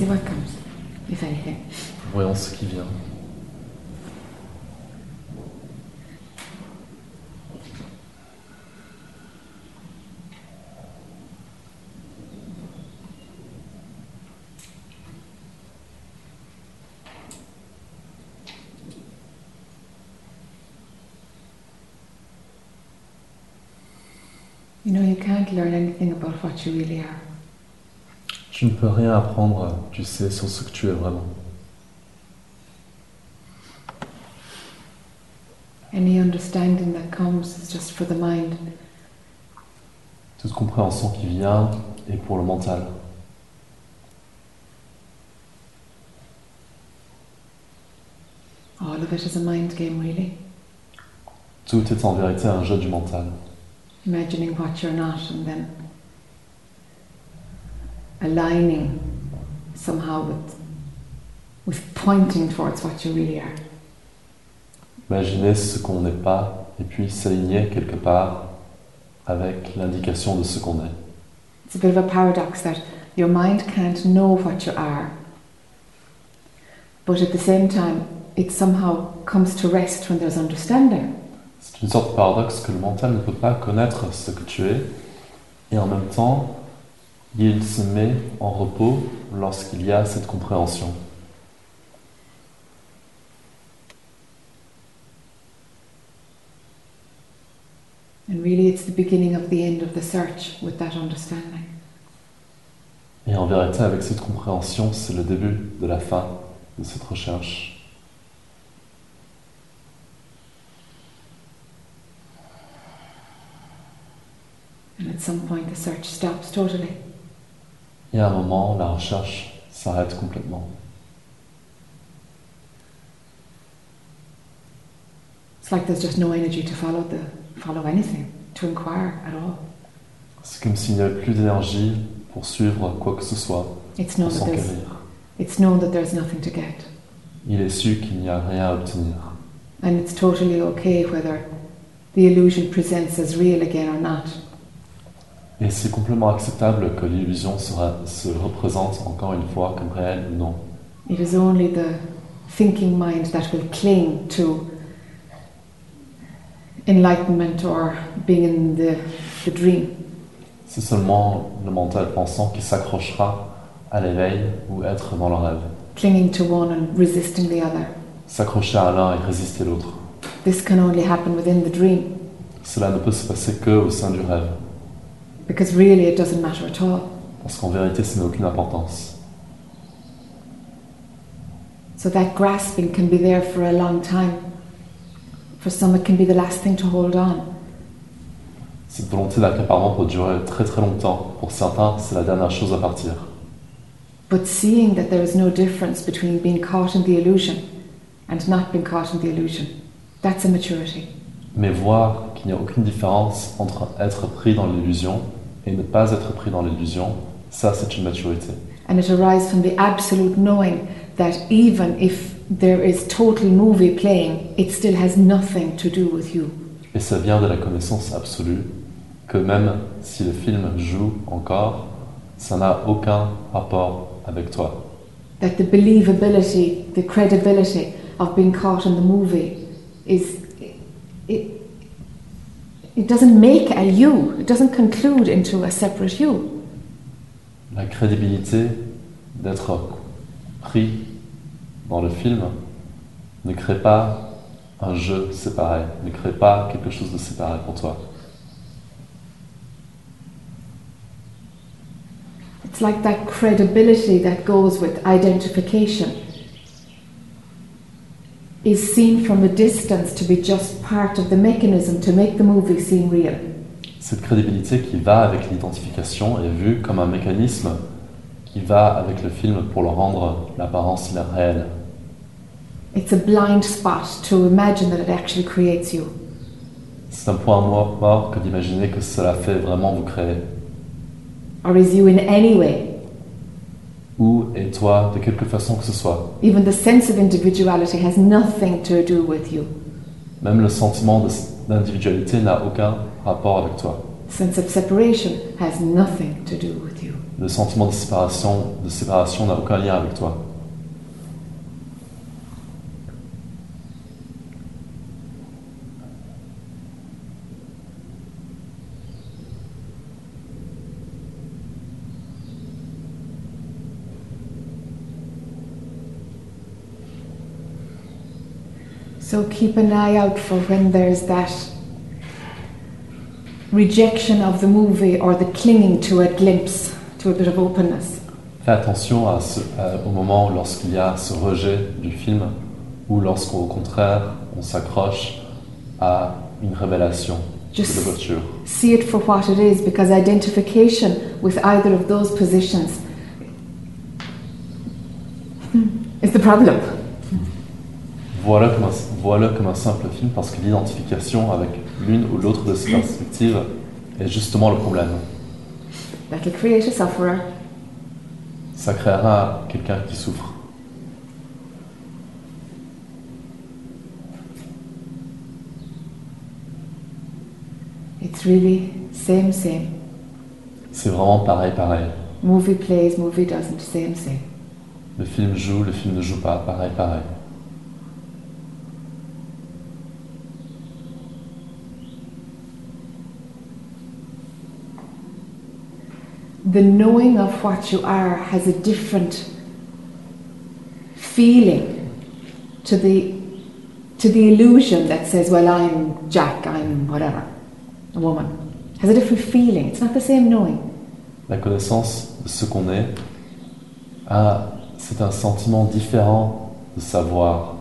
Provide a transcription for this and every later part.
see what comes, if anything. Voyons ce qui vient. You know, you can't learn anything about what you really are. Tu ne peux rien apprendre, tu sais, sur ce que tu es vraiment. Any understanding that comes is just for the mind. Toute compréhension qui vient est pour le mental. All of it is a mind game, really. Tout est en vérité un jeu du mental. Imagining what you're not and then aligning somehow with, with pointing towards what you really are. Imaginer ce qu'on n'est pas et puis s'aligner quelque part avec l'indication de ce qu'on est. It's a bit of a paradox that your mind can't know what you are, but at the same time, it somehow comes to rest when there's understanding. C'est une sorte de paradoxe que le mental ne peut pas connaître ce que tu es et en même temps, il se met en repos lorsqu'il y a cette compréhension. And really, it's the beginning of the end of the search with that understanding. Et en vérité, avec cette compréhension, c'est le début de la fin de cette recherche. And at some point, the search stops totally. Et à un moment, la recherche s'arrête complètement. It's like there's just no energy to follow the follow anything, to inquire at all. C'est comme s'il n'y avait plus d'énergie pour suivre quoi que ce soit, It's known that there's s'enquérir. it's known that there's nothing to get, Il est su qu'il n'y a rien à obtenir. and it's totally okay whether the illusion presents as real again or not. Et c'est complètement acceptable que l'illusion se représente encore une fois comme réelle ou non. It is only the thinking mind that will cling to enlightenment or being in the, the dream. C'est seulement le mental pensant qui s'accrochera à l'éveil ou être dans le rêve. clinging to one and resisting the other. S'accrocher à l'un et résister l'autre. This can only happen within the dream Cela ne peut se passer que au sein du rêve, because really it doesn't matter at all. parce qu'en vérité, ça n'a aucune importance. So that grasping can be there for a long time. For some, it can be the last thing to hold on. Cette volonté d'accaparement peut durer très très longtemps. Pour certains, c'est la dernière chose à partir. But seeing that there is no difference between being caught in the illusion and not being caught in the illusion, that's a maturity. Mais voir qu'il n'y a aucune différence entre être pris dans l'illusion et ne pas être pris dans l'illusion, ça c'est une maturité. And it arises from the absolute knowing that even if there is total movie playing, it still has nothing to do with you. Et ça vient de la connaissance absolue que même si le film joue encore, ça n'a aucun rapport avec toi. that the believability, the credibility of being caught in the movie is it doesn't make a you, it doesn't conclude into a separate you. La crédibilité d'être pris dans le film ne crée pas un jeu séparé, ne crée pas quelque chose de séparé pour toi. It's like that credibility that goes with identification is seen from a distance to be just part of the mechanism to make the movie seem real. Cette crédibilité qui va avec l'identification est vue comme un mécanisme qui va avec le film pour le rendre l'apparence réelle. It's a blind spot to imagine that it actually creates you. C'est un point mort mort que d'imaginer que cela fait vraiment vous créer. Or is you in any way? Ou et toi de quelque façon que ce soit. Even the sense of individuality has nothing to do with you. Même le sentiment d'individualité n'a aucun rapport avec toi. sense of separation has nothing to do with you. Le sentiment de séparation, de séparation n'a aucun lien avec toi. So keep an eye out for when there's that rejection of the movie or the clinging to a glimpse, to a bit of openness. Fais attention à ce- à- au moment lorsqu'il y a ce rejet du film ou lorsqu'au contraire on s'accroche à une révélation de Just l'ouverture. see it for what it is because identification with either of those positions hmm, is the problem. Voilà comme, un, comme un simple film parce que l'identification avec l'une ou l'autre de ces perspectives est justement le problème. That'll create a sufferer. Ça créera quelqu'un qui souffre. It's really same, same. C'est vraiment pareil, pareil. Movie plays, movie doesn't, same, same. Le film joue, le film ne joue pas, pareil, pareil. The knowing of what you are has a different feeling to the to the illusion that says, well, I'm Jack, I'm whatever, a woman. Has a different feeling. It's not the same knowing. La connaissance de ce qu'on est, ah, c'est un sentiment différent de savoir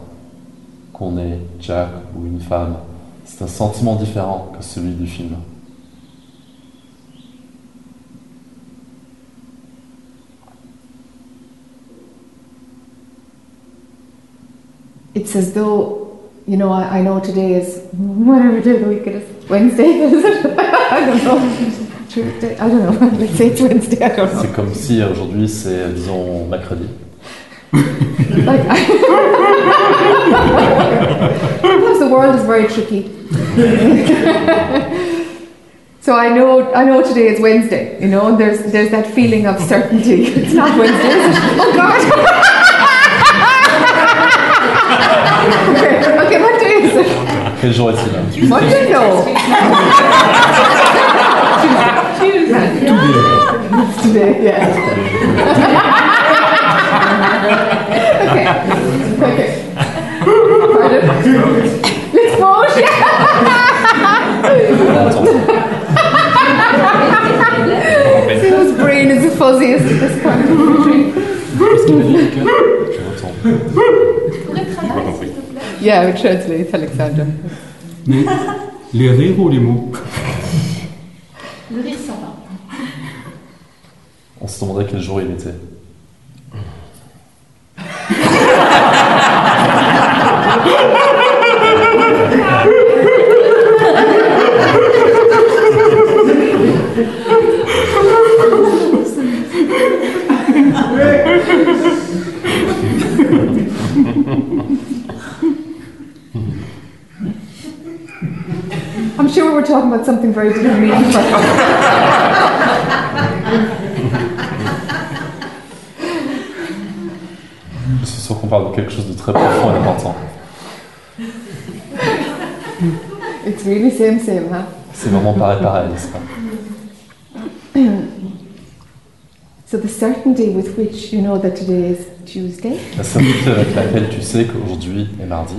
qu'on est Jack ou une femme. C'est un sentiment différent que celui du film. It's as though, you know, I, I know today is whatever day of the week it is. Wednesday, is it? I don't know. Tuesday, I don't know. Let's say it's Wednesday, I don't know. C'est comme si aujourd'hui c'est, disons, mercredi. Like, Sometimes the world is very tricky. so I know, I know today is Wednesday. You know, there's there's that feeling of certainty. It's not Wednesday. It? Oh God. Okay, okay. What day is it? Quel jour est-il Monday? No. It's today. Yeah. okay. Okay. Pardon? Let's vote. See whose brain is the fuzziest at this point. Je. Yeah, we translate Alexander. Mais les rires ou les mots? Le rire ça va. On se demandait quel jour il était. I'm sure we're talking about something very different. Je suis sûr qu'on parle de quelque chose de très profond et important. It's really same, same, huh? C'est vraiment pareil, pareil, n'est-ce pas? So the certainty with which you know that today is Tuesday? La certitude avec laquelle tu sais qu'aujourd'hui est mardi,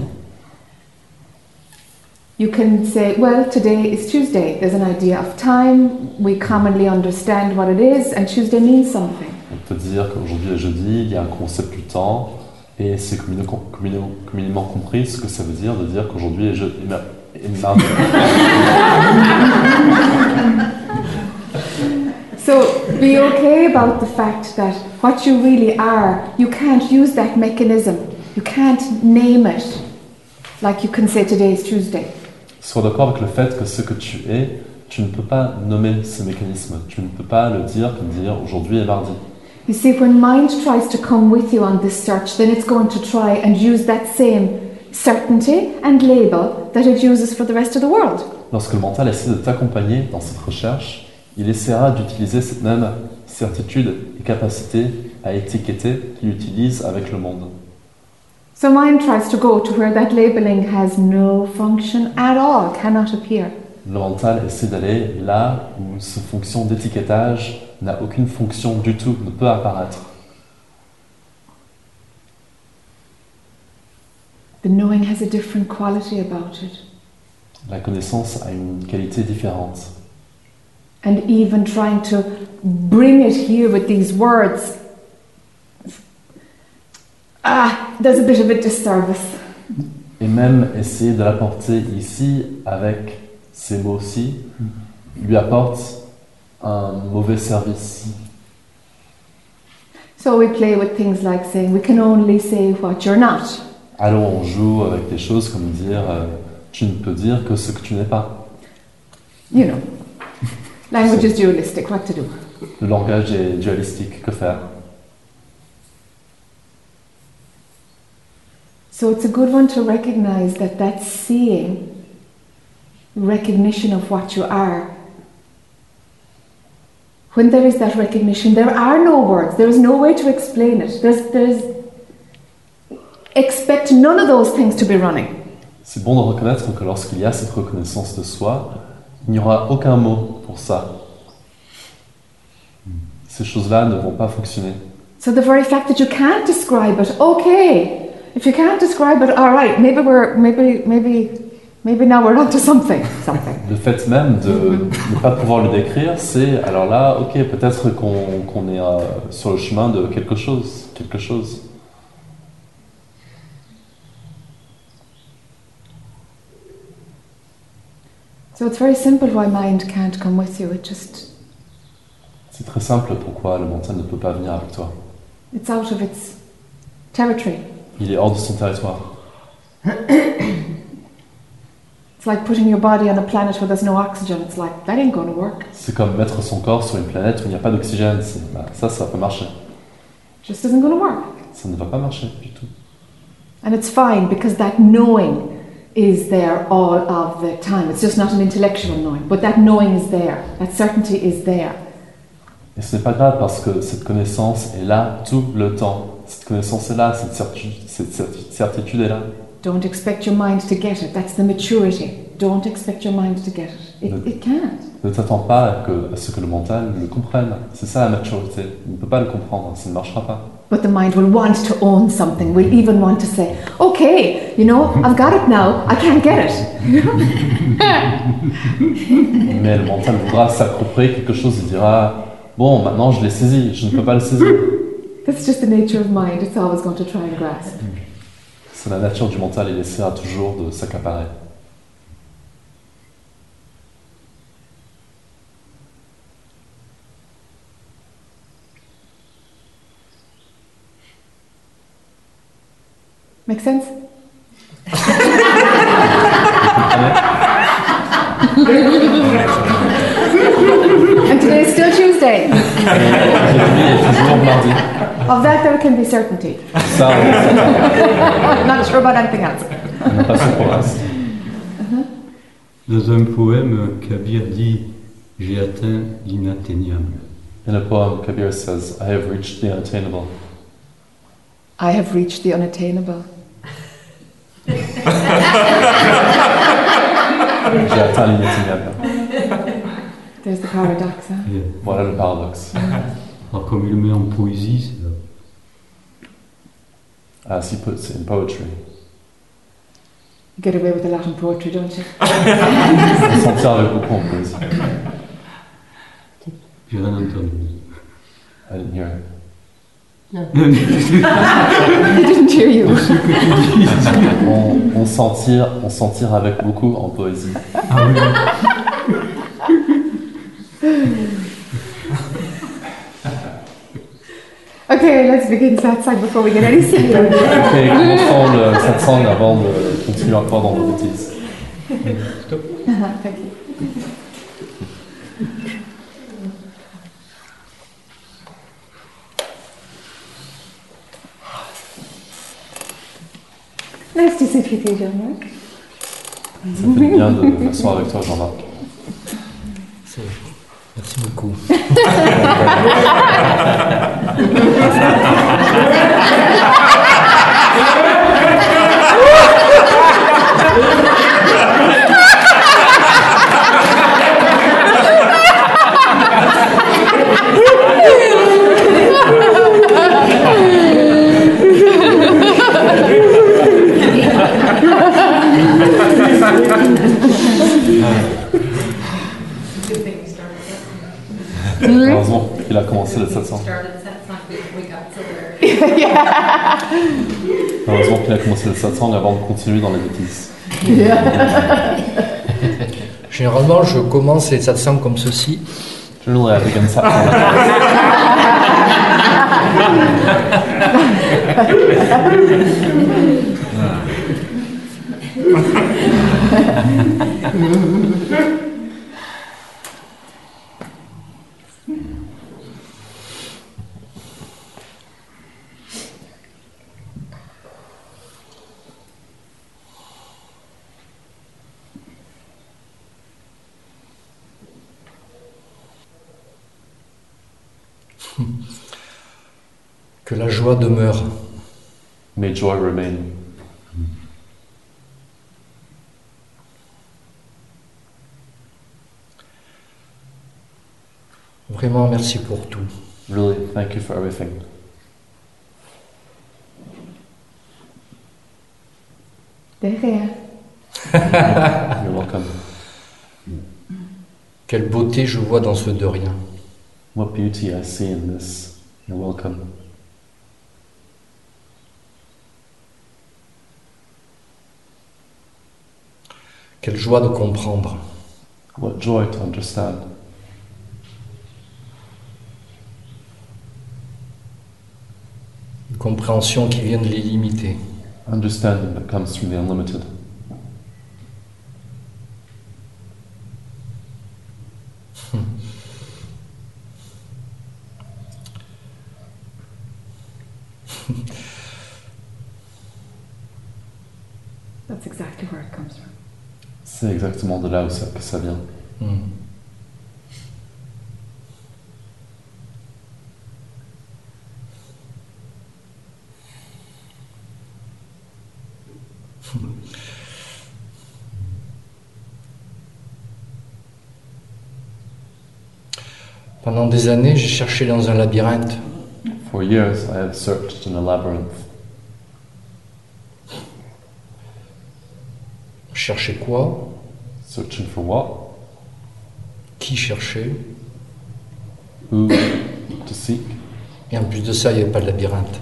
You can say, well, today is Tuesday. There's an idea of time. We commonly understand what it is, and Tuesday means something. on peut dire qu'aujourd'hui est jeudi, il y a un concept du temps, et c'est communément compris ce que ça veut dire de dire qu'aujourd'hui est, je- est ma- mardi. So be okay about the fact that what you really are, you can't use that mechanism. You can't name it like you can say today is Tuesday. Sois d'accord avec le fait que ce que tu es, tu ne peux pas nommer ce mécanisme. Tu ne peux pas le dire comme dire aujourd'hui est mardi. You see, when mind tries to come with you on this search, then it's going to try and use that same certainty and label that it uses for the rest of the world. Lorsque le mental essaie de t'accompagner dans cette recherche, il essaiera d'utiliser cette même certitude et capacité à étiqueter qu'il utilise avec le monde. So mind tries to go to where that labeling has no function at all, cannot appear. Le mental essaie d'aller là où cette fonction d'étiquetage n'a aucune fonction du tout, ne peut apparaître. The knowing has a different quality about it. La connaissance a une qualité différente. And even trying to bring it here with these words, ah, there's a bit of a disservice. Et même essayer de l'apporter ici avec ces mots-ci lui apporte un mauvais service. So we play with things like saying, we can only say what you're not. Alors on joue avec des choses comme dire euh, tu ne peux dire que ce que tu n'es pas. You know, language is dualistic, what to do? Le langage est dualistique, que faire? So it's a good one to recognize that that seeing, recognition of what you are, when there is that recognition, there are no words, there is no way to explain it. There's, there's, expect none of those things to be running. C'est bon de reconnaître que lorsqu'il y a cette reconnaissance de soi, il n'y aura aucun mot pour ça. Ces choses-là ne vont pas fonctionner. So the very fact that you can't describe it, okay. If you can't describe it, all right, maybe we're, maybe, maybe, maybe now we're onto something, something. Le fait même de ne pas pouvoir le décrire, c'est alors là, ok, peut-être qu'on qu'on est euh, sur le chemin de quelque chose, quelque chose. So it's very simple why mind can't come with you. It just, C'est très simple pourquoi le mental ne peut pas venir avec toi. it's out of its territory. Il est hors de son territoire. It's like putting your body on a planet where there's no oxygen. It's like, that ain't going to work. C'est comme mettre son corps sur une planète où il n'y a pas d'oxygène. C'est- bah, ça, ça va pas marcher. Just isn't to work. Ça ne va pas marcher du tout. And it's fine because that knowing is there all of the time. It's just not an intellectual knowing, but that knowing is there. That certainty is there. Et ce n'est pas grave parce que cette connaissance est là tout le temps. Cette connaissance est là, cette certitude, cette certi- certitude est là. Don't expect your mind to get it. That's the maturity. Don't expect your mind to get it. It, it can't. Ne t'attends pas à, que- à ce que le mental le comprenne. C'est ça la maturité. Il ne peut pas le comprendre, ça ne marchera pas. But the mind will want to own something, will even want to say, okay, you know, I've got it now, I can't get it. Mais le mental voudra s'approprier quelque chose et dira Bon, maintenant je l'ai saisi, je ne peux pas le saisir. That's just the nature of mind. It's always going to try and grasp. Mm. C'est la nature du mental, il essaiera toujours de s'accaparer. Make sense? and today is still Tuesday. Aujourd'hui est toujours mardi. Of that, there can be certainty. I'm not sure about anything else. on n'a pas ce pour l'instant. Dans un poème, Kabir dit J'ai atteint l'inatteignable. In a poem, Kabir says, I have reached the unattainable. I have reached the unattainable. J'ai atteint l'inatteignable. There's the paradox, huh? Et, Voilà le paradoxe. alors, comme il le met en poésie, c'est- As he puts it in poetry. You get away with a lot in poetry, don't you? On s'en tire avec beaucoup en poésie. j'ai rien entendu. I didn't hear it. I didn't hear you. On, on s'en tire, on s'en tire avec beaucoup en poésie. Ah oui, Okay, let's begin satsang before we get any simpler. Ok, commençons le satsang avant de continuer encore dans nos bêtises. Thank you. Nice to sit with you, Jean-Marc. Ça fait bien de m'asseoir avec toi, Jean-Marc. Merci beaucoup. Mm-hmm. Heureusement qu'il a commencé le 700. Heureusement qu'il a commencé le 700 avant de continuer dans les bêtises. Généralement, je commence les 700 comme ceci. Je Generally, I begin 700. Que la joie demeure. May joy remain. Vraiment, merci pour tout. Really, thank you for everything. De rien. You're welcome. Quelle beauté je vois dans ce de rien. What beauty I see in this. You're welcome. Quelle joie de comprendre. What joy to understand. Une compréhension qui vient de l'illimité. Understanding that comes from the unlimited. That's exactly where it comes from. C'est exactement de là où ça, que ça vient. Hmm. Pendant des années, j'ai cherché dans un labyrinthe. For years, I have searched in a labyrinth. Chercher quoi? Searching for what? Qui chercher Who to seek? Et en plus de ça, il n'y avait pas de labyrinthe.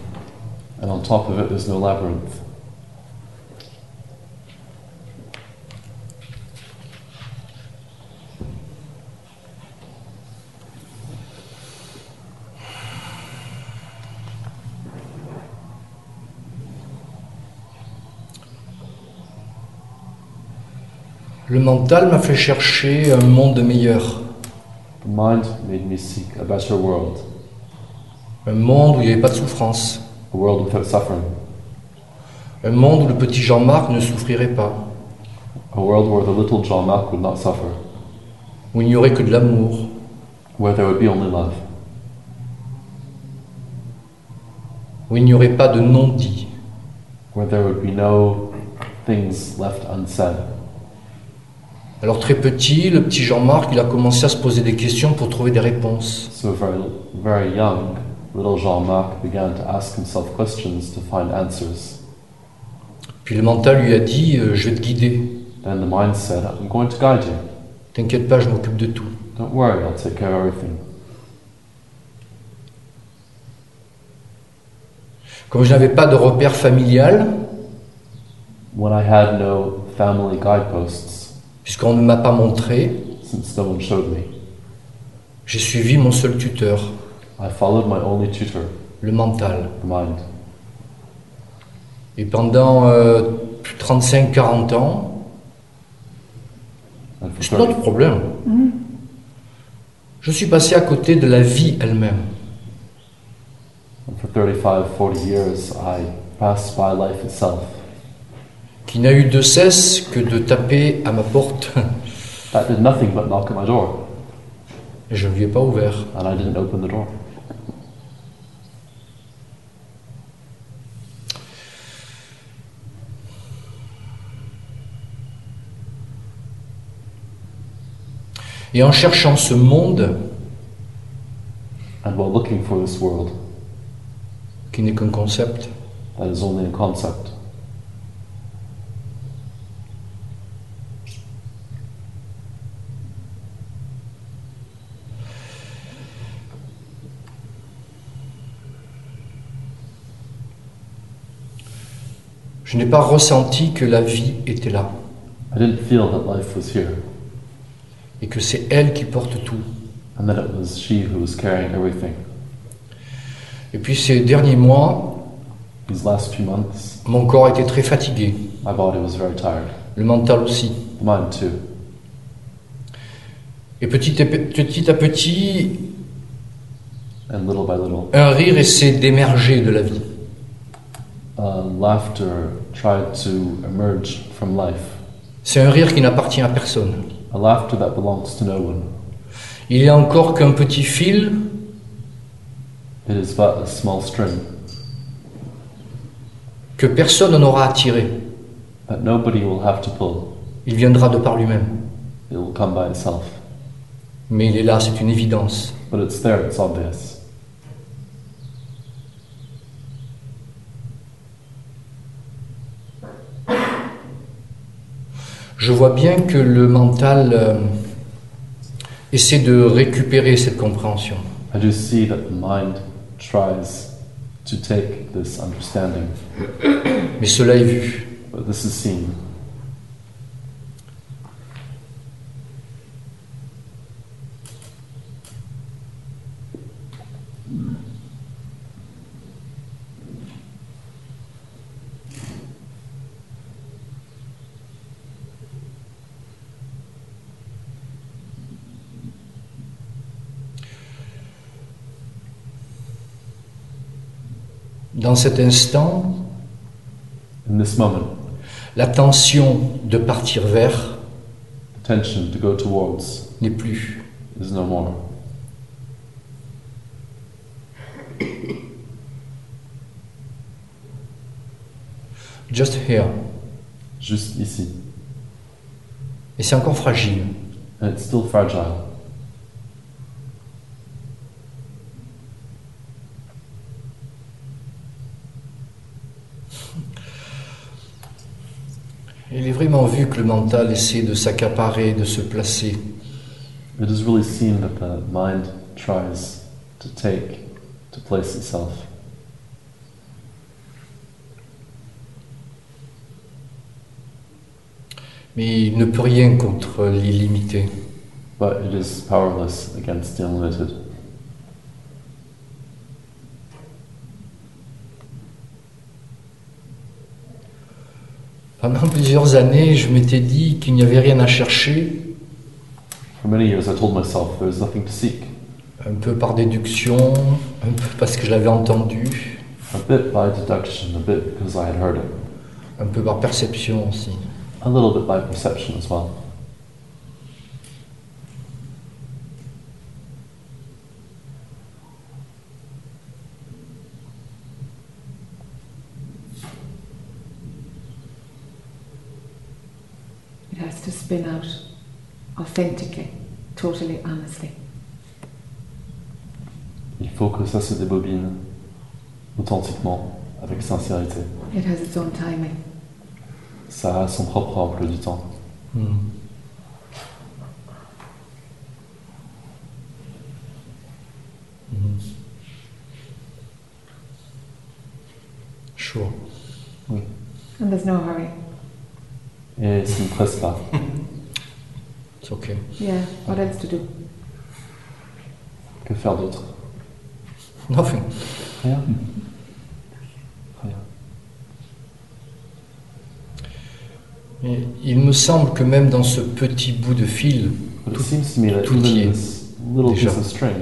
And on top of it, there's no labyrinth. Le mental m'a fait chercher un monde meilleur. The mind made me seek a better world, Un monde où il n'y avait pas de souffrance. a world without suffering, Un monde où le petit Jean-Marc ne souffrirait pas. a world where the little John Mark would not suffer, Où il n'y aurait que de l'amour. where there would be only love, Où il n'y aurait pas de non-dit. where there would be no things left unsaid. Alors très petit, le petit Jean-Marc, il a commencé à se poser des questions pour trouver des réponses. So very, very young, little Jean Marc began to ask himself questions to find answers. Puis le mental lui a dit euh, Je vais te guider. Then the mind said, I'm going to guide you. T'inquiète pas, je m'occupe de tout. Don't worry, I'll take care of everything. Comme je n'avais pas de repère familial, When I had no family guideposts, puisqu'on ne m'a pas montré, since no one showed me, j'ai suivi mon seul tuteur, I followed my only tutor, le mental. the mind. Et pendant euh, 35-40 ans, And for c'est notre 30, problème. Je suis passé à côté de la vie elle-même. and for 35, 40 years, I passed by life itself. Qui n'a eu de cesse que de taper à ma porte. that did nothing but knock at my door, Et je ne lui ai pas ouvert. and I didn't open the door. Et en cherchant ce monde, And while looking for this world, qui n'est qu'un concept, that is only a concept, je n'ai pas ressenti que la vie était là I didn't feel that life was here, et que c'est elle qui porte tout. and that it was she who was carrying everything. Et puis ces derniers mois, These last few months, mon corps était très fatigué, my body was very tired, le mental aussi. too. Et petit, à pe- petit à petit, And little by little, un rire essaie d'émerger de la vie. uh, laughter tried to emerge from life. C'est un rire qui n'appartient à personne. A laughter that belongs to no one. Il est encore qu'un petit fil It is but a small string que personne n'aura à tirer. that nobody will have to pull. Il viendra de par lui-même. It will come by itself. Mais il est là, c'est une évidence. But it's there, it's obvious. Je vois bien que le mental euh, essaie de récupérer cette compréhension. I do see that the mind tries to take this understanding, Mais cela est vu. but this is seen. Dans cet instant, In this moment, la tension de partir vers the tension to go towards n'est plus. is no more. Just here. Juste ici. Et c'est encore fragile. And it's still fragile. Il est vraiment vu que le mental essaie de s'accaparer, de se placer. It is really seen that the mind tries to take, to place itself. Mais il ne peut rien contre l'illimité. But it is powerless against the unlimited. Pendant plusieurs années, je m'étais dit qu'il n'y avait rien à chercher, For many years, I told myself there's nothing to seek, un peu par déduction, un peu parce que je l'avais entendu, a bit by deduction, a bit because I had heard it, un peu par perception aussi. a little bit by perception as well. It has to spin out authentically, totally honestly. Il faut que ça se débobine authentiquement, avec sincérité. It has its own timing. Ça a son propre emploi du temps. Hmm. Mhm. Sure. And there's no hurry. Et ça ne presse pas. It's okay. Yeah, what else to do? Que faire d'autre? Nothing. Rien. Rien. Mais il me semble que même dans ce petit bout de fil, But it seems to me that tout y est. this little Déjà. piece of string,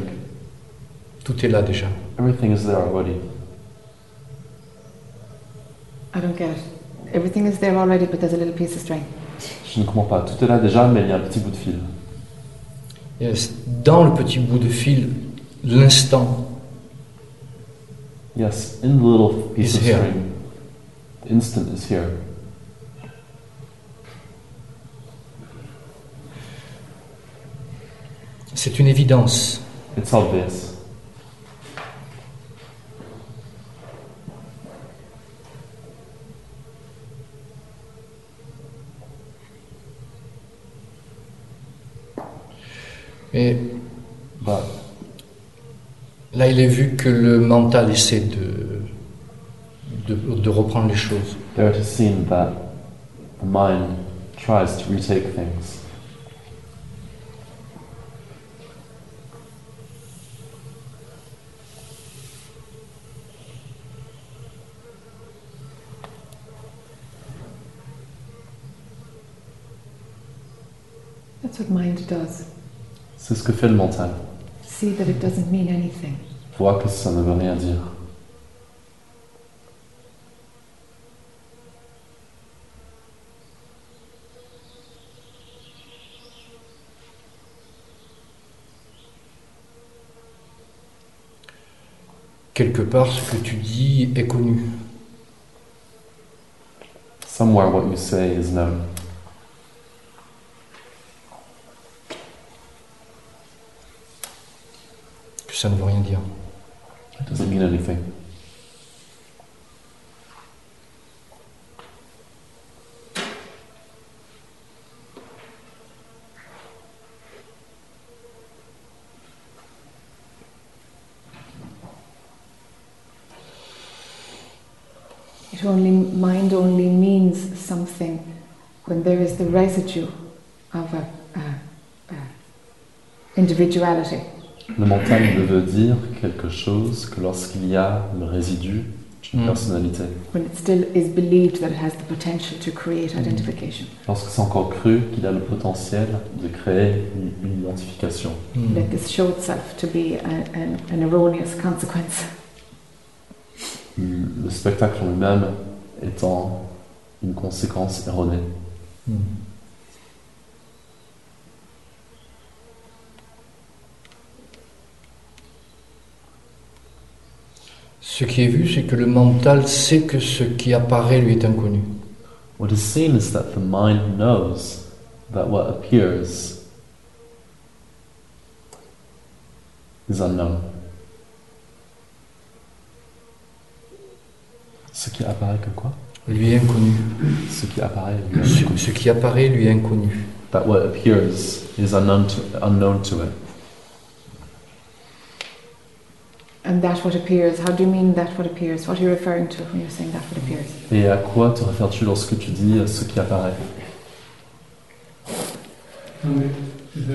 tout est là déjà. everything is there already. I don't get it. Everything is there already, but there's a little piece of string. Je ne comprends pas. Tout est là déjà, mais il y a un petit bout de fil. Yes. Dans le petit bout de fil, l'instant, Yes, in the little piece Is of here. string, the instant is here. c'est une évidence. It's obvious. Mais But là, il est vu que le mental essaie de, de, de reprendre les choses. there it is seen that the mind tries to retake things. That's what mind does. C'est ce que fait le mental. See that it doesn't mean anything. Voit que ça ne veut rien dire. Quelque part, ce que tu dis est connu. Somewhere what you say is known. Que ça ne veut rien dire. It doesn't mean anything. It only mind only means something when there is the residue of a, a, a individuality. Le mental ne veut dire quelque chose que lorsqu'il y a le résidu d'une Mm. personnalité. When it still is believed that it has the potential to create identification. Lorsque c'est encore cru qu'il a le potentiel de créer une, une identification. Let this show itself to be a, an, an erroneous consequence. Le spectacle en lui-même étant une conséquence erronée. Ce qui est vu, c'est que le mental sait que ce qui apparaît lui est inconnu. What is seen is that the mind knows that what appears is unknown. Ce qui apparaît que quoi? Lui est inconnu. Ce qui apparaît lui est Ce, inconnu. ce qui apparaît lui est inconnu. That what appears is unknown to, unknown to it. And that what appears, how do you mean that what appears? What are you referring to when you're saying that what appears? Et à quoi te réfères-tu lorsque tu dis ce qui apparaît? Is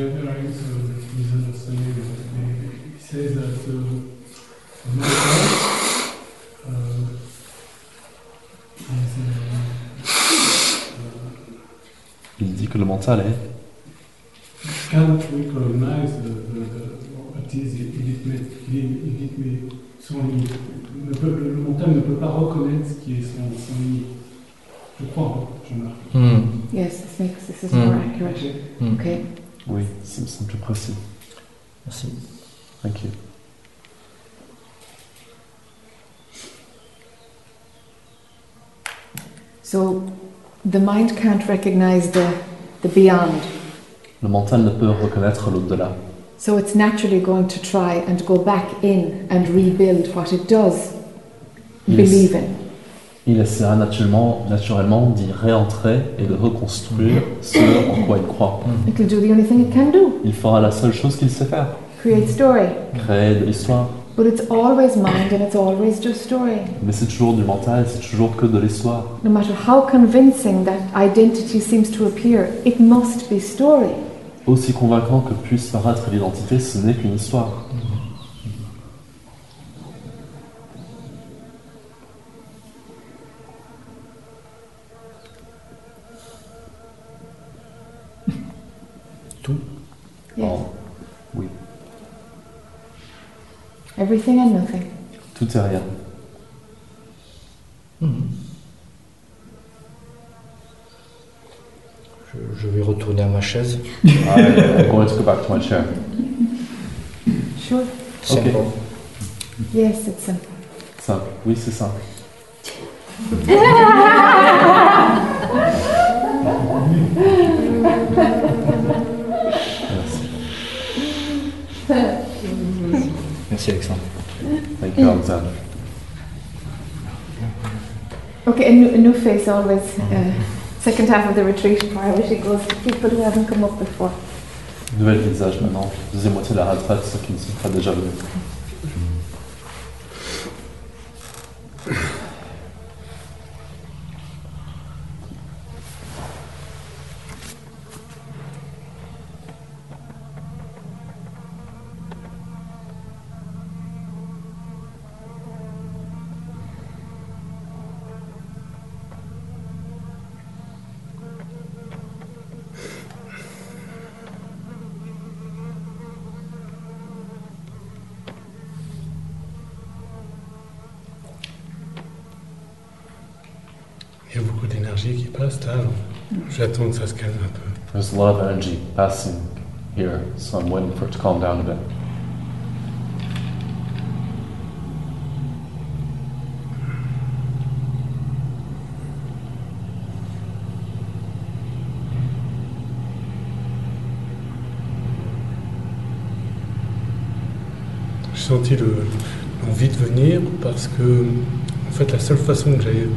says that uh, uh, is Il dit que le mental est cannot recognize the, the, the, what is illitimate, illitimate, son. Ne peut- le mental ne peut pas reconnaître ce qui est son, son limite. Je crois, Jean-Marc. Hmm. Yes, this makes this is Hmm. more accurate. Hmm. Okay. Oui, ça me semble plus précis. Merci. Thank you. So the mind can't recognize the, the beyond. Le mental ne peut reconnaître l'au-delà. So it's naturally going to try and go back in and rebuild what it does Yes. believe in. Il essaiera naturellement, naturellement d'y réentrer et de reconstruire ce en quoi il croit. It'll do the only thing it can do Il fera la seule chose qu'il sait faire, create story. créer de l'histoire. But it's always mind and it's always just story. Mais c'est toujours du mental, c'est toujours que de l'histoire. No matter how convincing that identity seems to appear, it must be story. Aussi convaincant que puisse paraître l'identité, ce n'est qu'une histoire. Tout. Yes. Oh, oui, Everything and nothing. tout est rien. Hmm. Je vais retourner à ma chaise. I'm going to go back to my chair. Sure. Simple. Yes, it's simple. Simple. Oui, c'est simple. Merci. Merci Alexandre. Thank you, Alexander. Okay, a new, a new face always. Uh, second half of the retreat part, which it goes to people who haven't come up before. Nouvel visage maintenant. Deuxième moitié de la retraite, ceux qui ne sont pas déjà venus. J'attends que ça se calme un peu. There's a lot of energy passing here, so I'm waiting for it to calm down a bit. J'ai senti le- l'envie de venir parce que, en fait, la seule façon que j'avais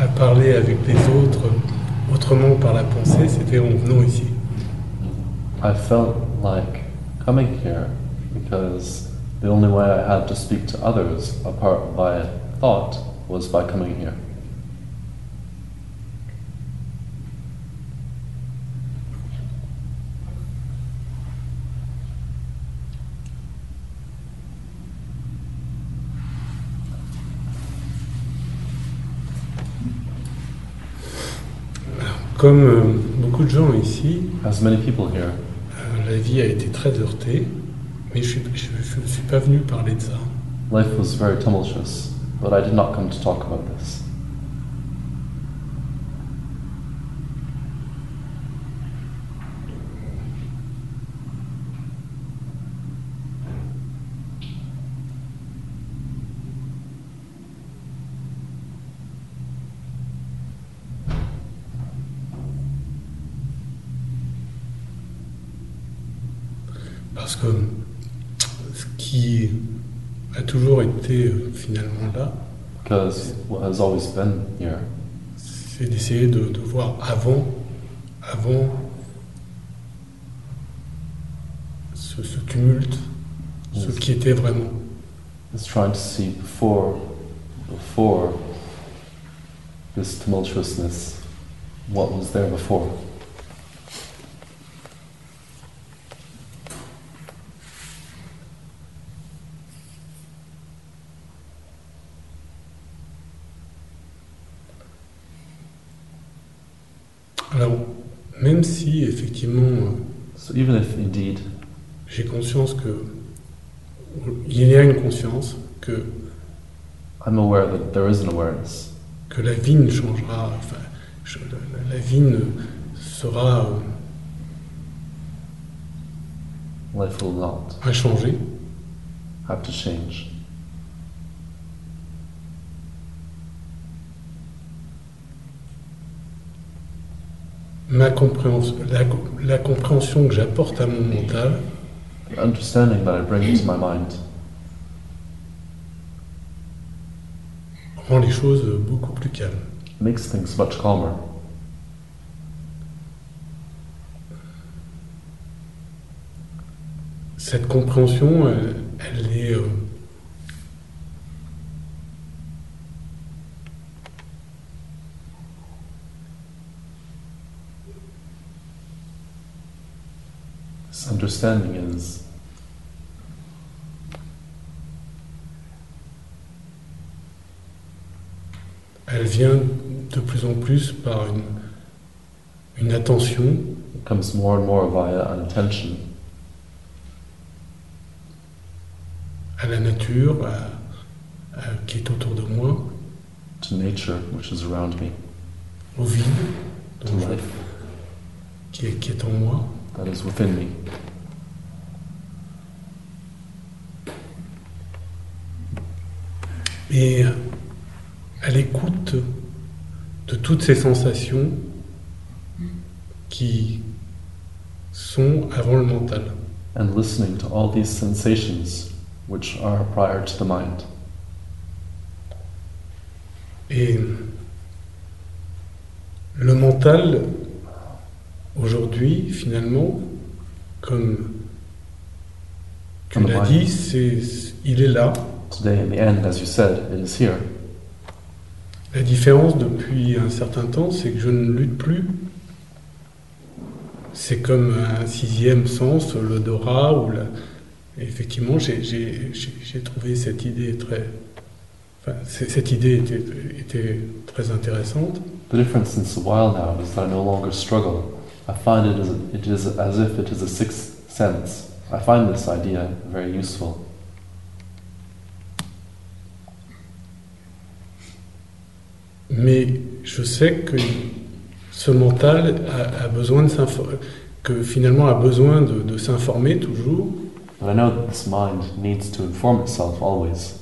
à parler avec les autres, autrement par la pensée, c'était en venant ici. I felt like coming here because the only way I had to speak to others apart by thought was by coming here. Comme euh, beaucoup de gens ici, As many people here, euh, la vie a été très heurtée, mais je ne suis pas venu parler de ça. life was very tumultuous, but I did not come to talk about this. Parce que ce qui a toujours été euh, finalement là, Because what has always been here c'est d'essayer de, de voir avant, avant ce, ce tumulte, ce Yes. qui était vraiment. is trying to see before, before this tumultuousness, what was there before. Alors, même si effectivement euh, So even if indeed j'ai conscience que il y a une conscience que, I'm aware that there is an awareness, que la vie ne changera, enfin, je- la, la vie ne sera euh, life will not inchangée, have to change. Ma compréhension, la, la compréhension que j'apporte à mon mental The understanding that I bring into my mind rend les choses beaucoup plus calmes. makes things much calmer. Cette compréhension, elle, elle est euh, This understanding is elle vient de plus en plus par une, une attention comes more and more via an attention à la nature à- à- qui est autour de moi, to nature which is around me, au vide. to life. qui est, qui est en moi. that is within me. Et à l'écoute de toutes ces sensations qui sont avant le mental. And listening to all these sensations which are prior to the mind. Et le mental, aujourd'hui, finalement, comme tu l'as dit, c'est, il est là. Today, in the end, as you said, it is here. La différence depuis un certain temps, c'est que je ne lutte plus. C'est comme un sixième sens, l'odorat ou la... Effectivement, j'ai, trouvé cette idée très... Enfin, cette idée était, était très intéressante. The difference since a while now is that I no longer struggle. I find it as, it is as if it is a sixth sense. I find this idea very useful. Mais je sais que ce mental a, a besoin de s'informer, que finalement a besoin de, de s'informer toujours. But I know that this mind needs to inform itself always.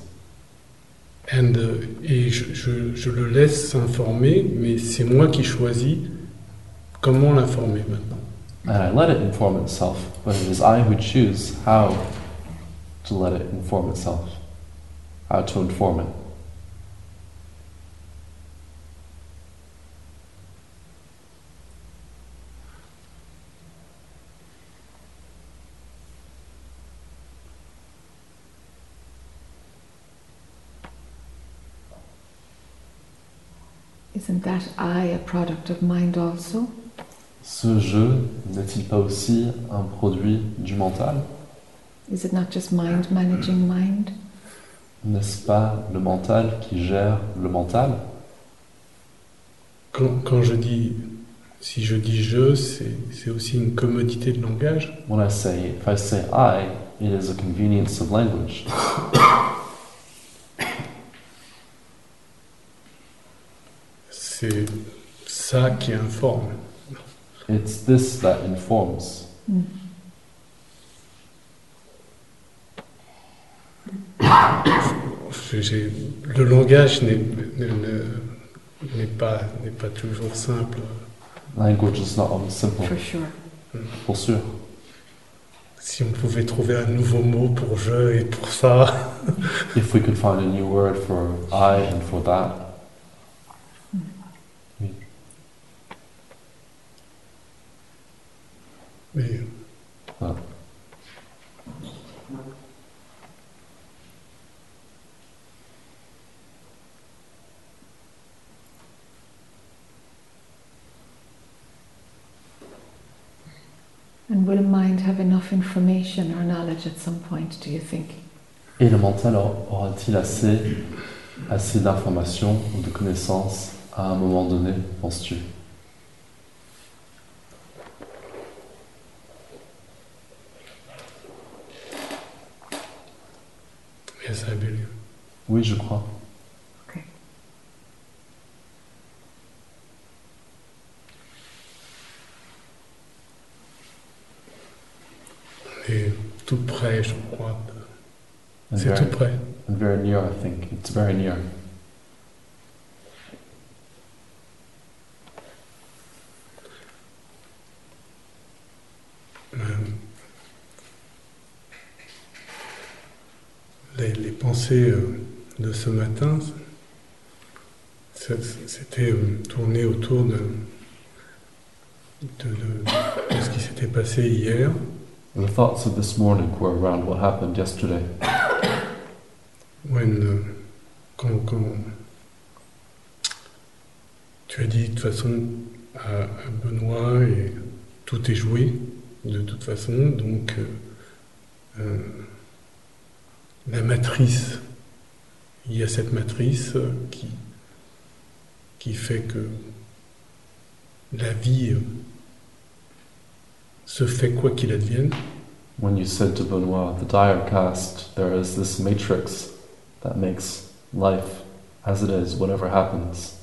And, euh, et je, je- je le laisse s'informer, mais c'est moi qui choisis comment l'informer maintenant. And I let it inform itself, but it is I who choose how to let it inform itself, how to inform it. Isn't that I a product of mind also? Ce jeu n'est-il pas aussi un produit du mental? Is it not just mind managing mind? N'est-ce pas le mental qui gère le mental? Quand, quand je dis, si je dis je, c'est c'est aussi une commodité de langage. When I say, if I say I, it is a convenience of language. C'est ça qui informe. It's this that informs. Mm. Le langage n'est n'est- ne- n'est pas, n'est pas toujours simple. Language is not always simple, For sure. pour sûr. Si on pouvait trouver un nouveau mot pour je et pour ça, If we could find a new word for I and for that, mais Ah. And will mind have enough information or knowledge at some point, do you think? Et le mental aura- aura-t-il assez, assez d'informations ou de connaissances à un moment donné, penses-tu yes, I believe. Oui, je crois. On est tout près, je crois. And C'est very, tout près. very near, I think. It's very near. Euh, les, les pensées euh, de ce matin, c'était euh, tourné autour de, de- de- de ce qui s'était passé hier. The thoughts of this morning were around what happened yesterday. When, euh, quand, quand tu as dit de toute façon à, à Benoît et tout est joué de toute façon, donc euh, euh, la matrice, il y a cette matrice qui, qui fait que la vie se fait quoi qu'il advienne. When you said to Benoit, the dire cast, there is this matrix that makes life as it is, whatever happens.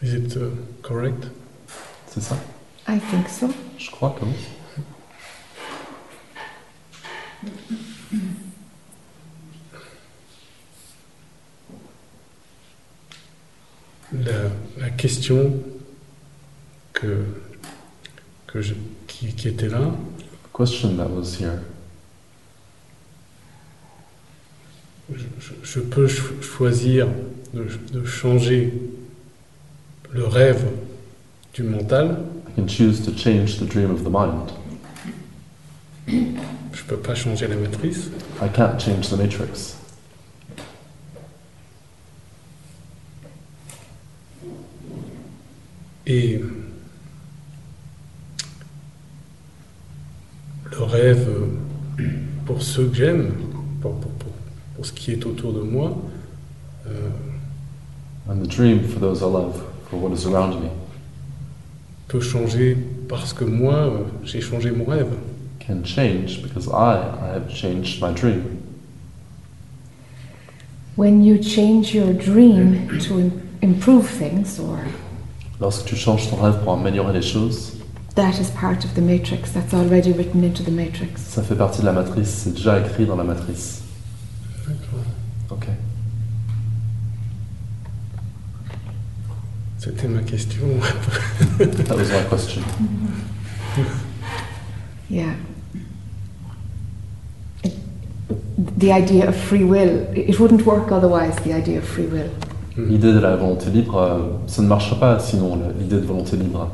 Is it uh, correct? C'est ça? I think so. Je crois que oui. La, la question que, que je- qui, qui était là, Question that was here. je, je- je peux cho- choisir de, de changer le rêve du mental, I can choose to change the dream of the mind. je peux pas changer la matrice, I can't change the matrix. Et le rêve, pour ceux que j'aime, pour, pour- pour- pour ce qui est autour de moi, euh, And the dream for those I love, for what is around me, peut changer parce que moi, j'ai changé mon rêve. can change because I, I have changed my dream. When you change your dream to im- improve things, or Lorsque tu changes ton rêve pour améliorer les choses, that is part of the matrix, that's already written into the matrix. ça fait partie de la matrice, c'est déjà écrit dans la matrice. Ok. C'était ma question. That was my question. Yeah. It, the idea of free will, it wouldn't work otherwise, the idea of free will. L'idée de la volonté libre, euh, ça ne marcherait pas sinon l'idée de volonté libre.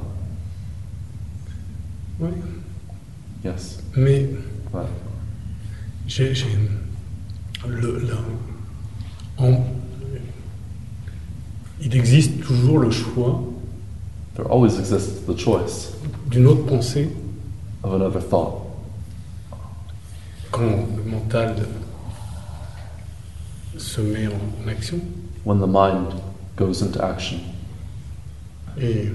Oui. Yes. Mais Ouais. j'ai, j'ai le, le- en- il existe toujours le choix There always exists the choice d'une autre pensée of another thought. quand le mental se met en, en action. When the mind goes into action. Et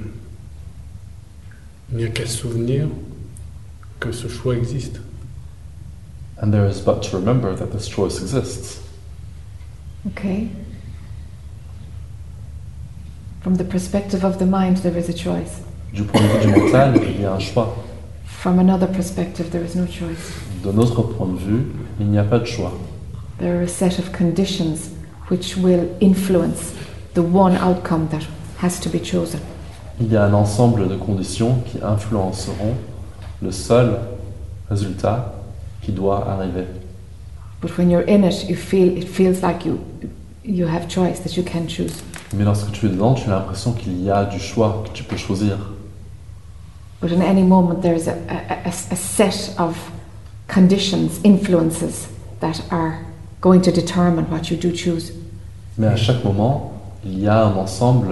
il n'y a qu'à se souvenir que ce choix existe. And there is but to remember that this choice exists. Okay? From the perspective of the mind, there is a choice. Du point de vue du mental, il y a un choix. From another perspective, there is no choice. De notre point de vue, il n'y a pas de choix. There are a set of conditions which will influence the one outcome that has to be chosen. Il y a un ensemble de conditions qui influenceront le seul résultat qui doit arriver. But when you're in it, you feel it feels like you you have choice that you can choose. Mais lorsque tu es dedans, tu as l'impression qu'il y a du choix, que tu peux choisir. But in any moment, there's a, a, a, a set of conditions, influences that are going to determine what you do choose. Mais à chaque moment, il y a un ensemble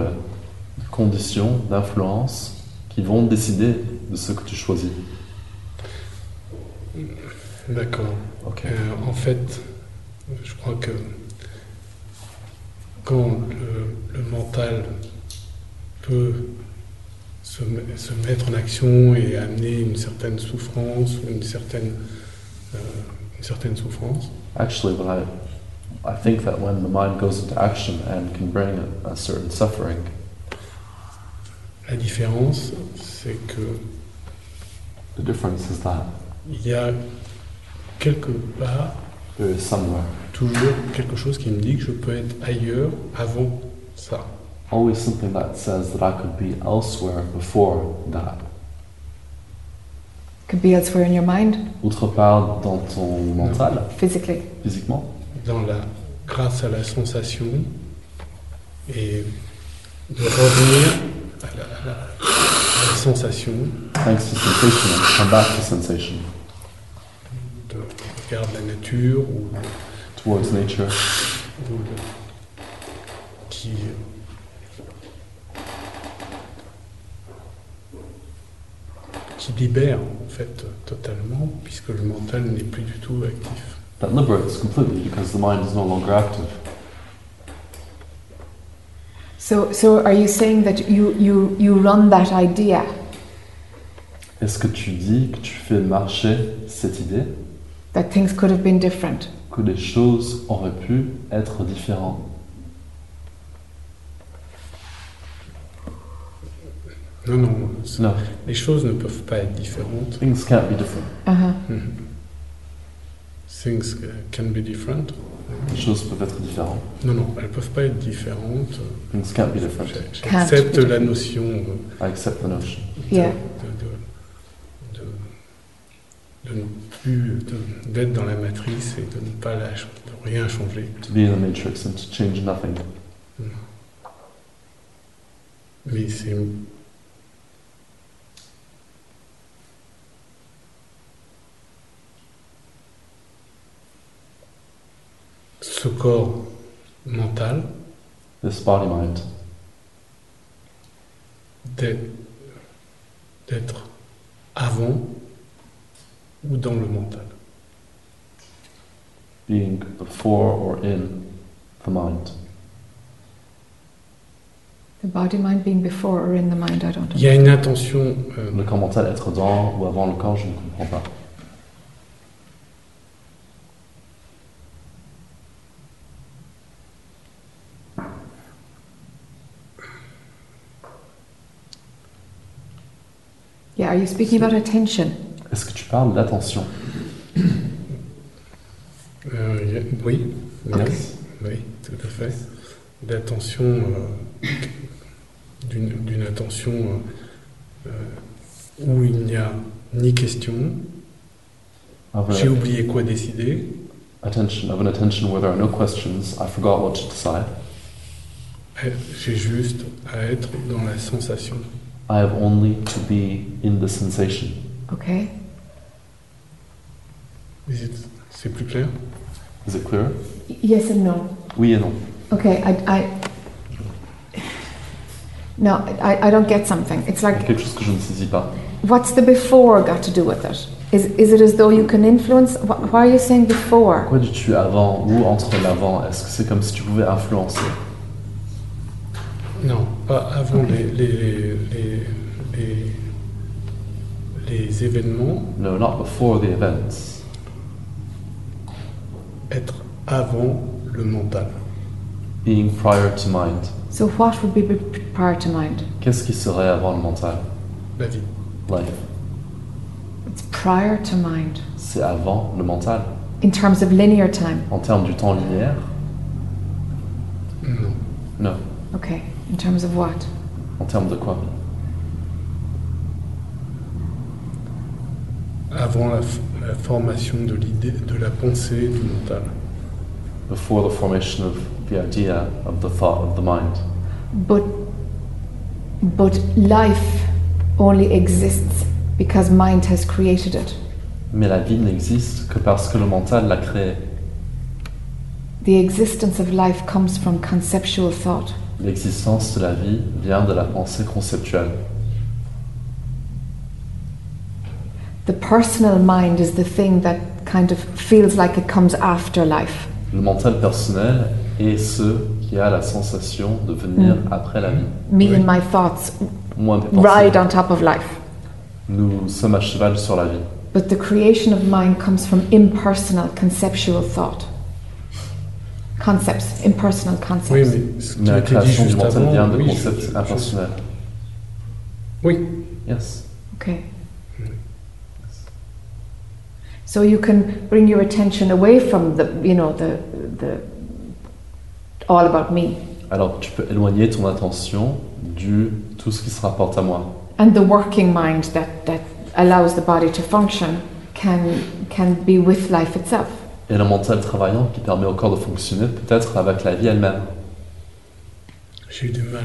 de conditions, d'influences qui vont décider de ce que tu choisis. D'accord. Euh, en fait, je crois que quand le, le mental peut se, me- se mettre en action et amener une certaine souffrance, ou une certaine, euh, une certaine souffrance, Actually, when I, I think that when the mind goes into action and can bring a, a certain suffering, la différence, c'est que the difference is that il y a quelque part there is somewhere, toujours quelque chose qui me dit que je peux être ailleurs avant ça. always something that says that I could be elsewhere before that. Could be elsewhere in your mind, Autre part dans ton mental, physically. physiquement, dans la, grâce à la sensation et de revenir à la, à la- à la sensation, thanks to sensation and come back to sensation, de regard de la nature ou, towards nature, ou de- qui qui libère en fait totalement puisque le mental n'est plus du tout actif. That liberates completely because the mind is no longer active. So, so are you saying that you, you, you run that idea? Est-ce que tu dis que tu fais marcher cette idée? That things could have been different? que les choses auraient pu être différentes Non, non. Les choses ne peuvent pas être différentes. things can't be different. Uh-huh. Mhm. Things uh, can be different. Les choses peuvent être différentes. Non, non, elles ne peuvent pas être différentes. Things can't be different. Be la notion I accept the notion. de, Yeah. de, de, de- ne plus d'être dans la matrice et de ne pas la, de rien changer. To be in the matrix and to change nothing. Mais c'est ce corps mental This body mind d'être avant ou dans le mental. being before or in the mind. The body mind being before or in the mind, I don't Il y a une intention euh, Le corps mental être dans ou avant le corps, je ne comprends pas. Yeah, are you speaking about attention? Est-ce que tu parles d'attention? Euh, oui, oui, Yes. oui, tout à fait, d'attention, euh, d'une attention euh, euh, où il n'y a ni question, Of j'ai oublié quoi décider, attention, of an attention where there are no questions, I forgot what to decide. eh, j'ai juste à être dans la sensation. I have only to be in the sensation. Okay. Is it- C'est plus clair Is it clear? Y- Yes and no. Oui et non. Okay, I, I no, I, I don't get something. It's Il y a like, quelque chose que je ne saisis pas. what's the before got to do with it? Is, is it as though you can influence? Why are you saying before? Pourquoi dis-tu avant ou entre l'avant Est-ce que c'est comme si tu pouvais influencer Non, pas avant Ok. les, les, les, les événements, No, not before the events. être avant le mental. Being prior to mind. So what would be prior to mind? Qu'est-ce qui serait avant le mental? La vie. Life. It's prior to mind C'est avant le mental. in terms of linear time? En termes du temps linéaire? Non. Non. Okay, in terms of what? En termes de quoi? Avant la, la formation de l'idée, de la pensée du mental. Before the formation of the idea, of the thought, of the mind. But but life only exists because mind has created it. Mais la vie n'existe que parce que le mental l'a créée. The existence of life comes from conceptual thought. L'existence de la vie vient de la pensée conceptuelle. The personal mind is the thing that kind of feels like it comes after life. Le mental personnel est ce qui a la sensation de venir Mm. après la vie. Me Oui. and my thoughts Moi, ride on top of life. nous sommes à cheval sur la vie. But the creation of mind comes from impersonal conceptual thought. Concepts, impersonal concepts. Oui, mais ce qui Mais la création du mental avant, vient de oui, concepts je- je- impersonnels. Oui, Yes. Okay. So you can bring your attention away from the, you know, the, the all about me Alors tu peux éloigner ton attention du tout ce qui se rapporte à moi. and the working mind that, that allows the body to function can can be with life itself. Et le mental travaillant qui permet au corps de fonctionner peut-être avec la vie elle-même. j'ai eu du mal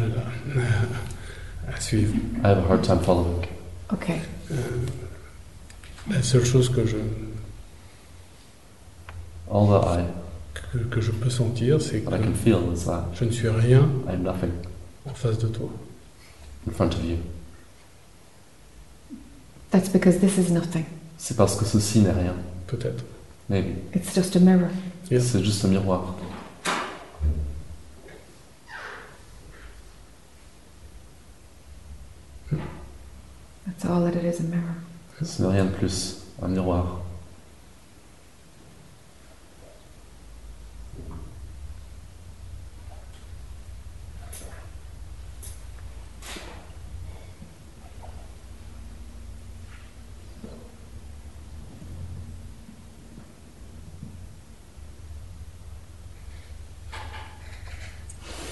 à, à suivre. I have a hard time following. Okay. Euh, la seule chose que je, All that I, que, que je peux sentir, c'est que that I can feel is that je ne suis rien I am nothing en face de toi. in front of you. That's because this is nothing. C'est parce que ceci n'est rien. Peut-être. Maybe. It's just a mirror. Yeah. C'est juste un miroir. That's all that it is, a mirror. Ce n'est rien de plus. Un miroir.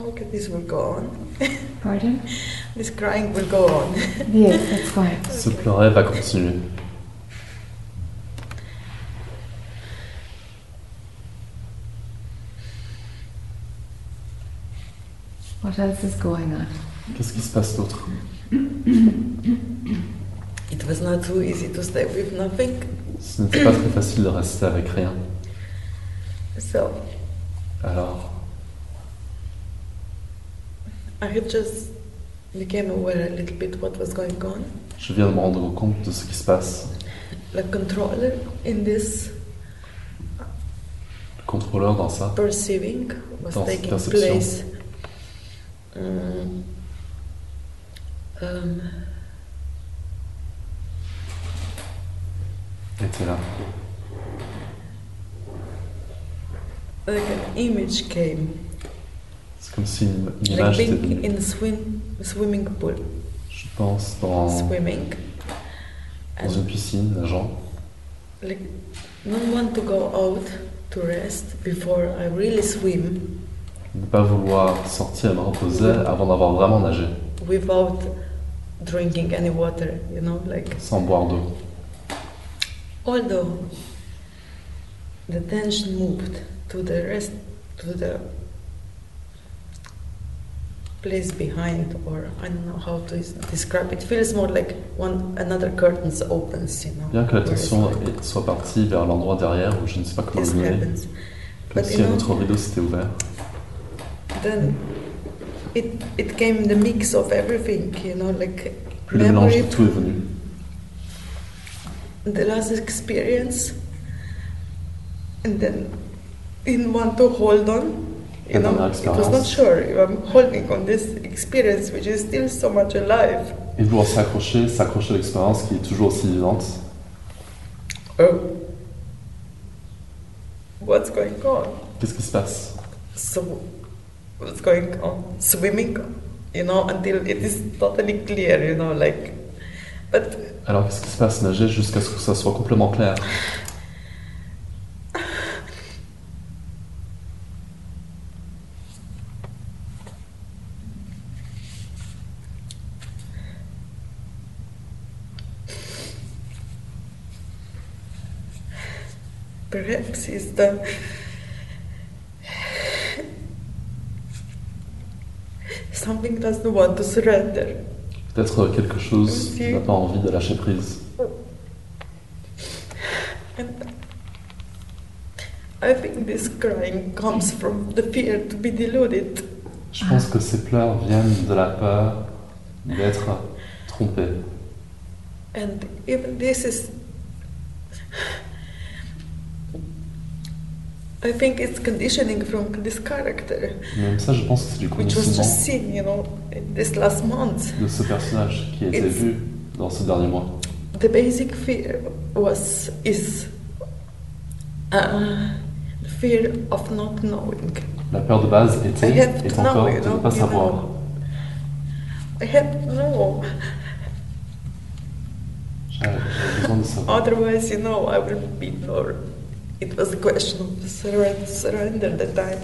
Okay, this will go on. Pardon? This crying will go on. Yes, that's fine. Ce pleurer va continuer. What else is going on? Qu'est-ce qui se passe d'autre It was not so easy to stay with nothing. Ce n'était pas très facile de rester avec rien. So Alors, I have just became aware a little bit what was going on. je viens de me rendre compte de ce qui se passe. The controller in this Le contrôleur dans ça, perceiving was Dans taking place. Um, um, était là. like an image came, C'est comme si une, une like image était being in swim, swimming pool, Je pense dans, swimming, dans une piscine, nageant. like don't want to go out to rest before I really swim. Ne pas vouloir sortir et me reposer avant d'avoir vraiment nagé, without drinking any water, you know, like. Sans boire d'eau. although the tension moved to the rest to the place behind or I don't know how to describe. It feels more like one another curtains opens you know Bien que la tension like soit partie vers l'endroit derrière où je ne sais pas comment le nommer, comme si un autre rideau s'était ouvert. then it it came the mix of everything you know like Le mélange de tout est venu. the last experience. And then didn't want to hold on you know it was not sure. If i'm holding on this experience which is still so much alive. Et vouloir s'accrocher, s'accrocher à l'expérience qui est toujours aussi vivante. oh. What's going on? Qu'est-ce qui se passe? So what's going on? Swimming you know until it is totally clear you know like but Alors qu'est-ce qui se passe? Nager jusqu'à ce que ça soit complètement clair. Perhaps is the something doesn't want to surrender Peut-être quelque chose n'a pas envie de lâcher prise. And I think this crying comes from the fear to be deluded. Je pense que ces pleurs viennent de la peur d'être trompé. And even this is. I think it's conditioning from this character, Même ça, je pense que c'est du which was conditionnement just seen, you know, this last month. de ce personnage qui a été vu dans ce dernier mois. The basic fear was is uh, fear of not knowing. La peur de base I était, have to know, de ne pas savoir. know. I have to know. J'avais j'avais besoin de savoir. Otherwise, you know, I will be it was a question of surrender, surrender that time.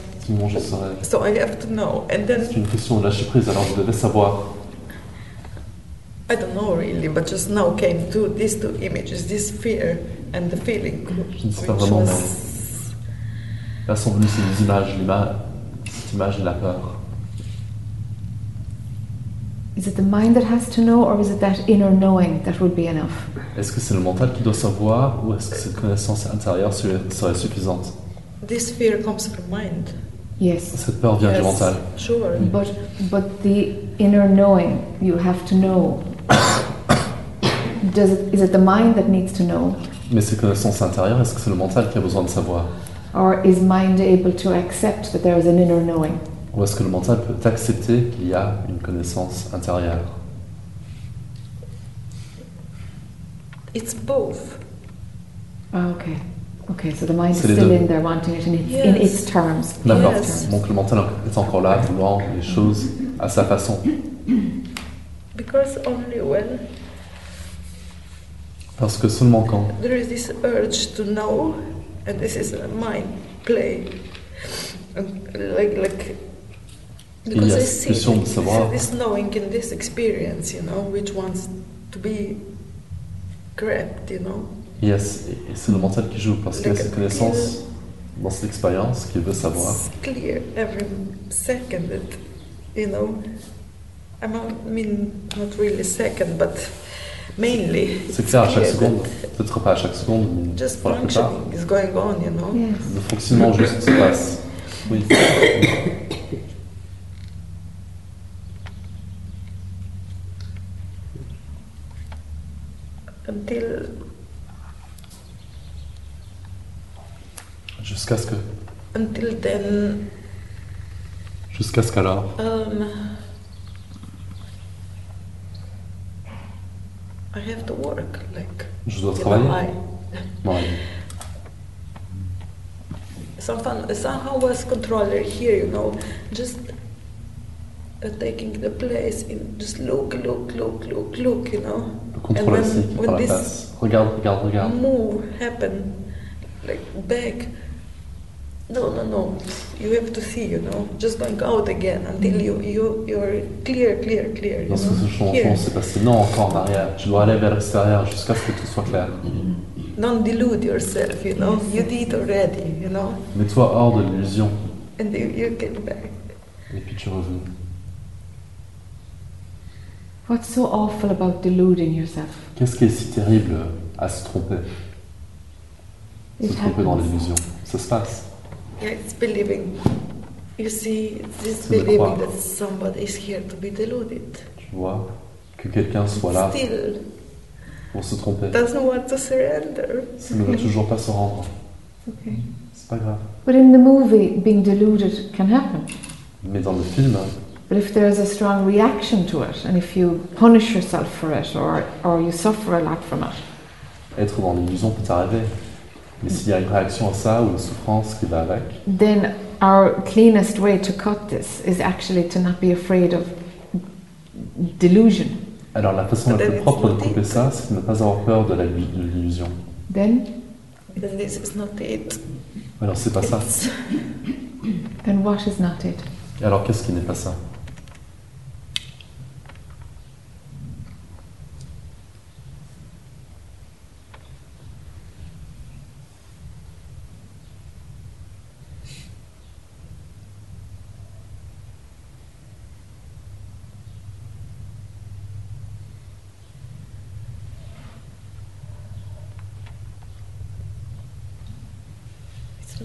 So I have to know. And then C'est une question de lâcher prise, alors je devais savoir. I don't know really, but just now came to these two images, this fear and the feeling, Je ne sais pas vraiment, was Là sont venues ces images, l'ima- cette image et la peur. Is it the mind that has to know, or is it that inner knowing that would be enough? Est-ce que c'est le mental qui doit savoir ou est-ce que cette connaissance intérieure serait serait suffisante this fear comes from mind. Yes. Cette peur vient du Yes, mental. Sure. Mm. But but the inner knowing you have to know. Does it, is it the mind that needs to know, Mais ces connaissances intérieures, est-ce que c'est le mental qui a besoin de savoir Or is mind able to accept that there is an inner knowing? Ou est-ce que le mental peut accepter qu'il y a une connaissance intérieure? It's both. Ah, okay. Okay, so the mind is C'est les still deux. in there wanting it in its, in Yes. its terms. D'accord. Yes. Donc le mental est encore là, voulant les choses à sa façon. Because only when Parce que seulement quand there is this urge to know, and this is a mind play, and like like Because I cette see pulsion de savoir. this knowing in this experience, you know, which wants to be grabbed, you know? Yes, et c'est le mental qui joue parce qu'il y a cette connaissance dans cette expérience qu'il veut savoir. It's clear every second that, you know, I mean, not really second, but mainly. C'est it's clair à chaque clear seconde, peut-être pas à chaque seconde, mais Just pour la plupart, functioning is going on, you know? Yes. le fonctionnement juste se passe. Oui. Until Jusqu'à ce que, until then, jusqu'à ce qu'alors, um, I have to work, like je dois you know, travailler. I la somehow somehow was controller here, you know, just uh, taking the place in just look, look, look, look, look, you know. Le contrôle And when- qui prend la this- place. Regarde, regarde, regarde. move happen like back no no no you have to see you know just going out again until you you you're clear clear clear you Lorsque know ce changement s'est passé, non encore en arrière, tu dois aller vers l'extérieur jusqu'à ce que tout soit clair. don't delude yourself you know you did already you know Mets-toi hors de l'illusion and you, you get back et puis tu reviens. What's so awful about deluding yourself? Qu'est-ce qui est si terrible à se tromper? Se It tromper dans happens. l'illusion. Ça se passe. yeah, it's believing you see it's this C'est de believing croire. that somebody is here to be deluded Tu vois que quelqu'un soit là still pour se tromper. doesn't want to surrender Ça ne veut toujours pas se rendre. Okay. C'est pas grave. But in the movie, being deluded can happen. Mais dans le film, But if there's a strong reaction to it, and if you punish yourself for it, or, or you suffer a lot from it, être dans l'illusion peut arriver. Mais s'il y a une réaction à ça ou une souffrance qui va avec, then our cleanest way to cut this is actually to not be afraid of delusion. alors la façon la Then plus it's propre de not couper it. ça, c'est de ne pas avoir peur de la- de l'illusion. Then, then this is not it Alors c'est pas ça. Then what is not it? Et alors qu'est-ce qui n'est pas ça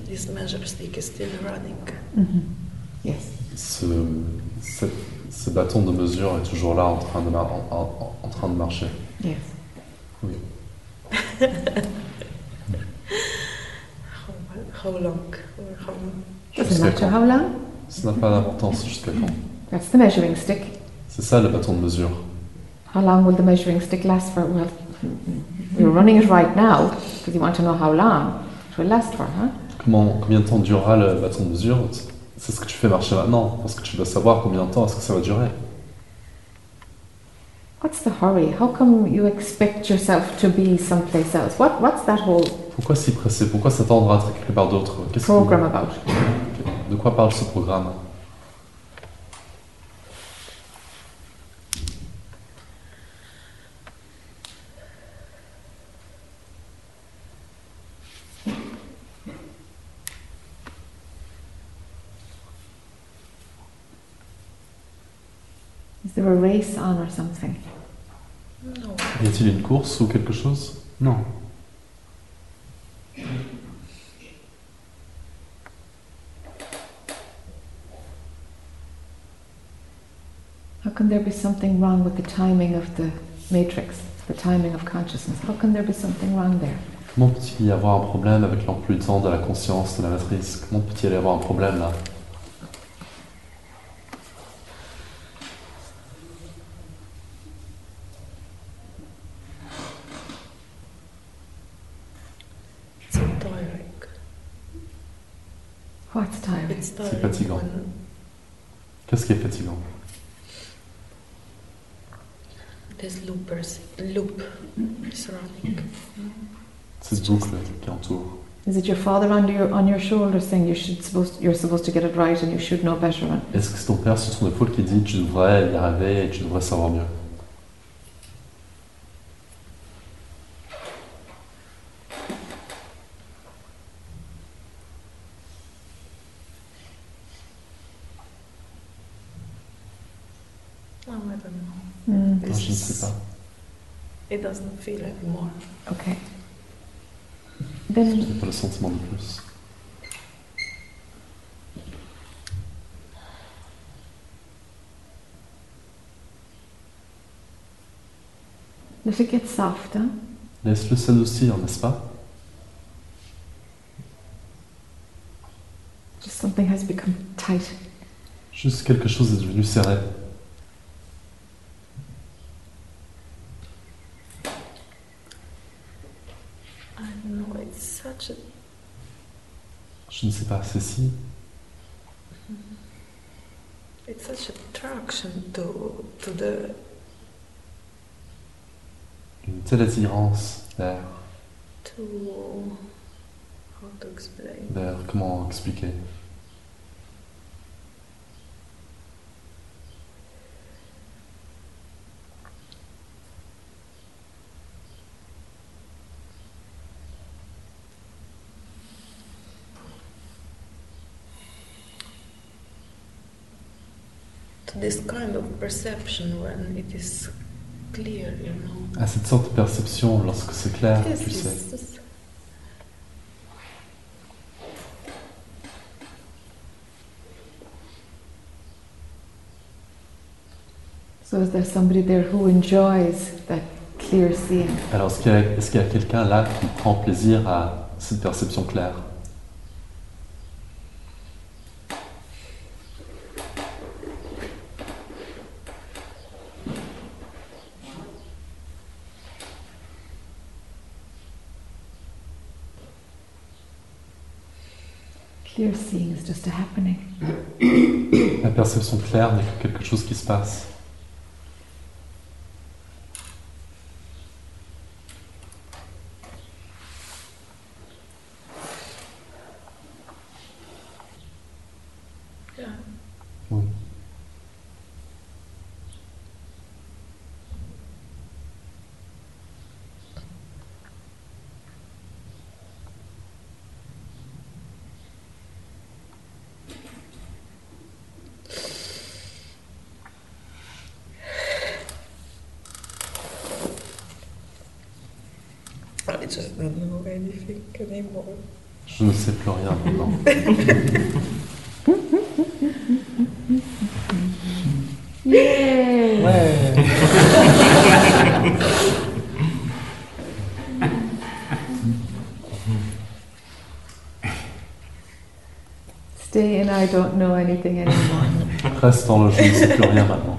It's- This measure stick is still running. Yes. ce, ce, ce bâton de mesure est toujours là en train de, mar- en, en- en train de marcher. Yes. Oui. How, how long? Or how Doesn't matter how long. Ça n'a pas d'importance jusqu'à quand? That's the measuring stick. C'est ça le bâton de mesure. How long will the measuring stick last for? Well, we're running it right now because you want to know how long it will last for, huh? Comment, combien de temps durera le bâton de mesure C'est ce que tu fais marcher maintenant, parce que tu dois savoir combien de temps est-ce que ça va durer. What's the hurry? How come you expect yourself to be someplace else? What, what's that whole Pourquoi s'y presser? Pourquoi s'attendre à être quelque part d'autre? Qu'est-ce que- program about? De quoi parle ce programme? There a race on or something? No. Y a-t-il une course ou quelque chose? Non. How can there be something wrong with the timing of the matrix, the timing of consciousness? How can there be something wrong there? Comment peut-il y avoir un problème avec l'emploi du temps de la conscience, de la matrice Comment peut-il y avoir un problème là It's so tiring. It's tiring fatigant. Qu'est-ce qui est fatigant? There's loopers, loop surrounding. Cette boucle qui entoure. Is it your father on your on your shoulder saying you should supposed you're supposed to get it right and you should know better? Est-ce que c'est ton père? Sur ton épaule qui dit tu devrais y arriver et tu devrais savoir mieux Oh, I don't know. Mm, Non, Je ne sais pas. It doesn't feel anymore. okay. Je Then n'ai pas le sentiment de plus? let it get softer. Laisse-le s'adoucir, n'est-ce pas? Just something has become tight. Juste quelque chose est devenu serré. I don't know. It's such a Sais pas, c'est si. it's such attraction to to the Une telle attirance vers, to how to explain. vers comment expliquer this kind of perception when it is clear, you know. à cette sorte de perception lorsque c'est clair, Yes, tu yes, sais. yes. So is there somebody there who enjoys that clear seeing? Alors, est-ce qu'il y a, est-ce qu'il y a quelqu'un là qui prend plaisir à cette perception claire Clear seeing is just a happening. La perception claire n'est que quelque chose qui se passe. Yeah. Oui. I just don't know anything anymore. Je ne sais plus rien maintenant. Yay! Stay in I anymore. Reste je ne sais plus rien maintenant.